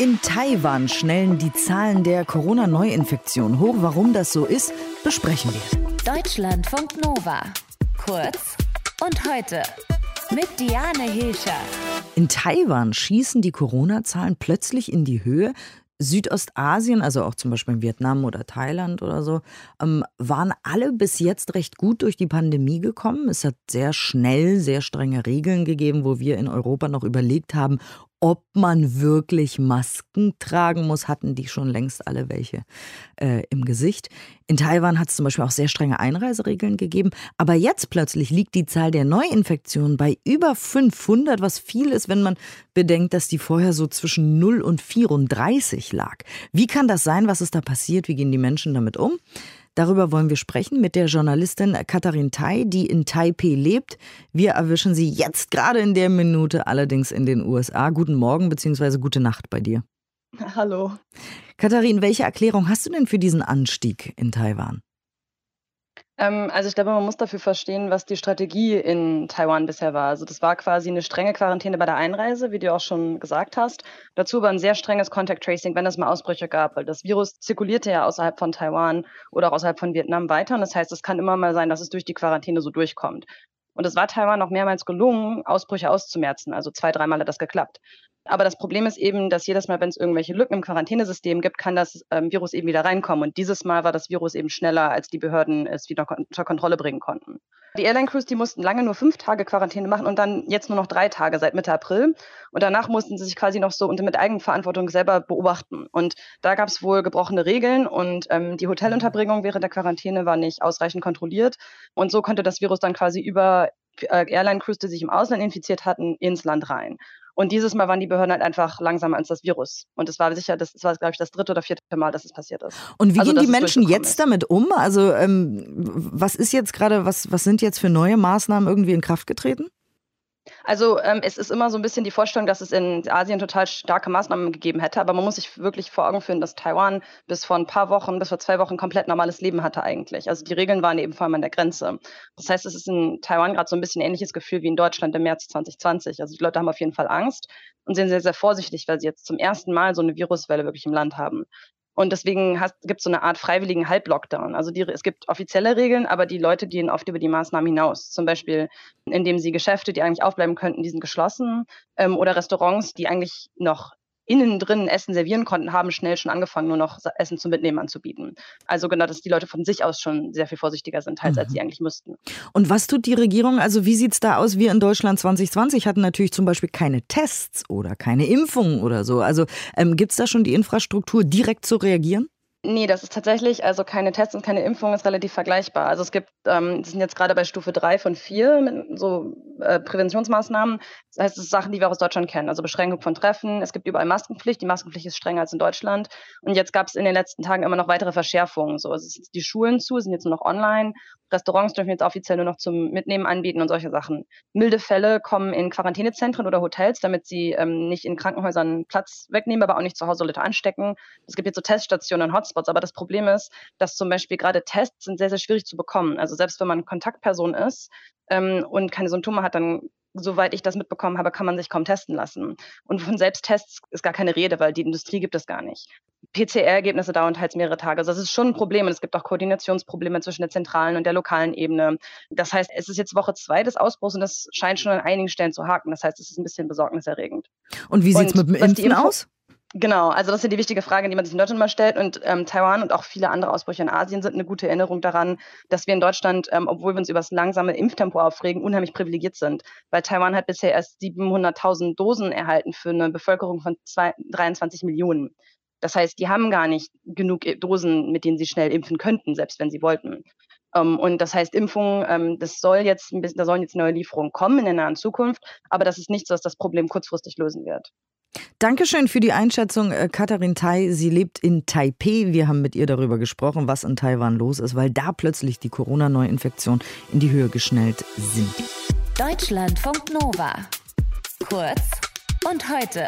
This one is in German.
In Taiwan schnellen die Zahlen der Corona-Neuinfektion hoch. Warum das so ist, besprechen wir. Deutschlandfunk Nova. Kurz und heute mit Diane Hilscher. In Taiwan schießen die Corona-Zahlen plötzlich in die Höhe. Südostasien, also auch zum Beispiel Vietnam oder Thailand oder so, ähm, waren alle bis jetzt recht gut durch die Pandemie gekommen. Es hat sehr schnell sehr strenge Regeln gegeben, wo wir in Europa noch überlegt haben, ob man wirklich Masken tragen muss, hatten die schon längst alle welche äh, im Gesicht. In Taiwan hat es zum Beispiel auch sehr strenge Einreiseregeln gegeben. Aber jetzt plötzlich liegt die Zahl der Neuinfektionen bei über 500, was viel ist, wenn man bedenkt, dass die vorher so zwischen 0 und 34 lag. Wie kann das sein? Was ist da passiert? Wie gehen die Menschen damit um? Darüber wollen wir sprechen mit der Journalistin Katharin Tai, die in Taipei lebt. Wir erwischen sie jetzt gerade in der Minute allerdings in den USA. Guten Morgen bzw. gute Nacht bei dir. Hallo. Katharin, welche Erklärung hast du denn für diesen Anstieg in Taiwan? Ähm, also ich glaube, man muss dafür verstehen, was die Strategie in Taiwan bisher war. Also das war quasi eine strenge Quarantäne bei der Einreise, wie du auch schon gesagt hast. Dazu aber ein sehr strenges Contact Tracing, wenn es mal Ausbrüche gab, weil das Virus zirkulierte ja außerhalb von Taiwan oder auch außerhalb von Vietnam weiter. Und das heißt, es kann immer mal sein, dass es durch die Quarantäne so durchkommt. Und es war Taiwan auch mehrmals gelungen, Ausbrüche auszumerzen. Also zwei, dreimal hat das geklappt. Aber das Problem ist eben, dass jedes Mal, wenn es irgendwelche Lücken im Quarantänesystem gibt, kann das ähm, Virus eben wieder reinkommen. Und dieses Mal war das Virus eben schneller, als die Behörden es wieder unter Kontrolle bringen konnten. Die Airline-Crews, die mussten lange nur fünf Tage Quarantäne machen und dann jetzt nur noch drei Tage seit Mitte April. Und danach mussten sie sich quasi noch so unter mit Eigenverantwortung selber beobachten. Und da gab es wohl gebrochene Regeln und ähm, die Hotelunterbringung während der Quarantäne war nicht ausreichend kontrolliert. Und so konnte das Virus dann quasi über äh, Airline-Crews, die sich im Ausland infiziert hatten, ins Land rein. Und dieses Mal waren die Behörden halt einfach langsamer als das Virus. Und es war sicher, das, das war, glaube ich, das dritte oder vierte Mal, dass es passiert ist. Und wie also, gehen die Menschen jetzt damit um? Also ähm, was ist jetzt gerade, was, was sind jetzt für neue Maßnahmen irgendwie in Kraft getreten? Also ähm, es ist immer so ein bisschen die Vorstellung, dass es in Asien total starke Maßnahmen gegeben hätte, aber man muss sich wirklich vor Augen führen, dass Taiwan bis vor ein paar Wochen, bis vor zwei Wochen komplett normales Leben hatte eigentlich. Also die Regeln waren eben vor allem an der Grenze. Das heißt, es ist in Taiwan gerade so ein bisschen ähnliches Gefühl wie in Deutschland im März 2020. Also die Leute haben auf jeden Fall Angst und sind sehr, sehr vorsichtig, weil sie jetzt zum ersten Mal so eine Viruswelle wirklich im Land haben. Und deswegen gibt es so eine Art freiwilligen Halblockdown. Also die, es gibt offizielle Regeln, aber die Leute gehen oft über die Maßnahmen hinaus. Zum Beispiel, indem sie Geschäfte, die eigentlich aufbleiben könnten, die sind geschlossen. Ähm, oder Restaurants, die eigentlich noch innen drin Essen servieren konnten, haben schnell schon angefangen, nur noch Essen zum Mitnehmen anzubieten. Also genau, dass die Leute von sich aus schon sehr viel vorsichtiger sind, teils, mhm. als sie eigentlich müssten. Und was tut die Regierung? Also wie sieht es da aus? Wir in Deutschland 2020 hatten natürlich zum Beispiel keine Tests oder keine Impfungen oder so. Also ähm, gibt es da schon die Infrastruktur, direkt zu reagieren? Nee, das ist tatsächlich, also keine Tests und keine Impfung ist relativ vergleichbar. Also es gibt, ähm, sind jetzt gerade bei Stufe 3 von 4 mit so äh, Präventionsmaßnahmen. Das heißt, es sind Sachen, die wir aus Deutschland kennen. Also Beschränkung von Treffen, es gibt überall Maskenpflicht. Die Maskenpflicht ist strenger als in Deutschland. Und jetzt gab es in den letzten Tagen immer noch weitere Verschärfungen. So, es jetzt die Schulen zu, sind jetzt nur noch online. Restaurants dürfen jetzt offiziell nur noch zum Mitnehmen anbieten und solche Sachen. Milde Fälle kommen in Quarantänezentren oder Hotels, damit sie ähm, nicht in Krankenhäusern Platz wegnehmen, aber auch nicht zu Hause Leute anstecken. Es gibt jetzt so Teststationen und Hotspots, aber das Problem ist, dass zum Beispiel gerade Tests sind sehr, sehr schwierig zu bekommen. Also selbst wenn man Kontaktperson ist ähm, und keine Symptome hat, dann soweit ich das mitbekommen habe, kann man sich kaum testen lassen. Und von Selbsttests ist gar keine Rede, weil die Industrie gibt es gar nicht. PCR-Ergebnisse dauern teils mehrere Tage. Also das ist schon ein Problem und es gibt auch Koordinationsprobleme zwischen der zentralen und der lokalen Ebene. Das heißt, es ist jetzt Woche zwei des Ausbruchs und das scheint schon an einigen Stellen zu haken. Das heißt, es ist ein bisschen besorgniserregend. Und wie sieht es mit dem Impfen aus? Genau, also das ist ja die wichtige Frage, die man sich in Deutschland mal stellt. Und ähm, Taiwan und auch viele andere Ausbrüche in Asien sind eine gute Erinnerung daran, dass wir in Deutschland, ähm, obwohl wir uns über das langsame Impftempo aufregen, unheimlich privilegiert sind. Weil Taiwan hat bisher erst 700.000 Dosen erhalten für eine Bevölkerung von zwei, 23 Millionen. Das heißt, die haben gar nicht genug Dosen, mit denen sie schnell impfen könnten, selbst wenn sie wollten. Um, ähm, und das heißt, Impfungen, ähm, das soll jetzt bisschen, da sollen jetzt neue Lieferungen kommen in der nahen Zukunft, aber das ist nichts, was das Problem kurzfristig lösen wird. Dankeschön für die Einschätzung, äh, Katharin Tai. Sie lebt in Taipei. Wir haben mit ihr darüber gesprochen, was in Taiwan los ist, weil da plötzlich die Corona-Neuinfektionen in die Höhe geschnellt sind. Deutschlandfunk Nova. Kurz und heute.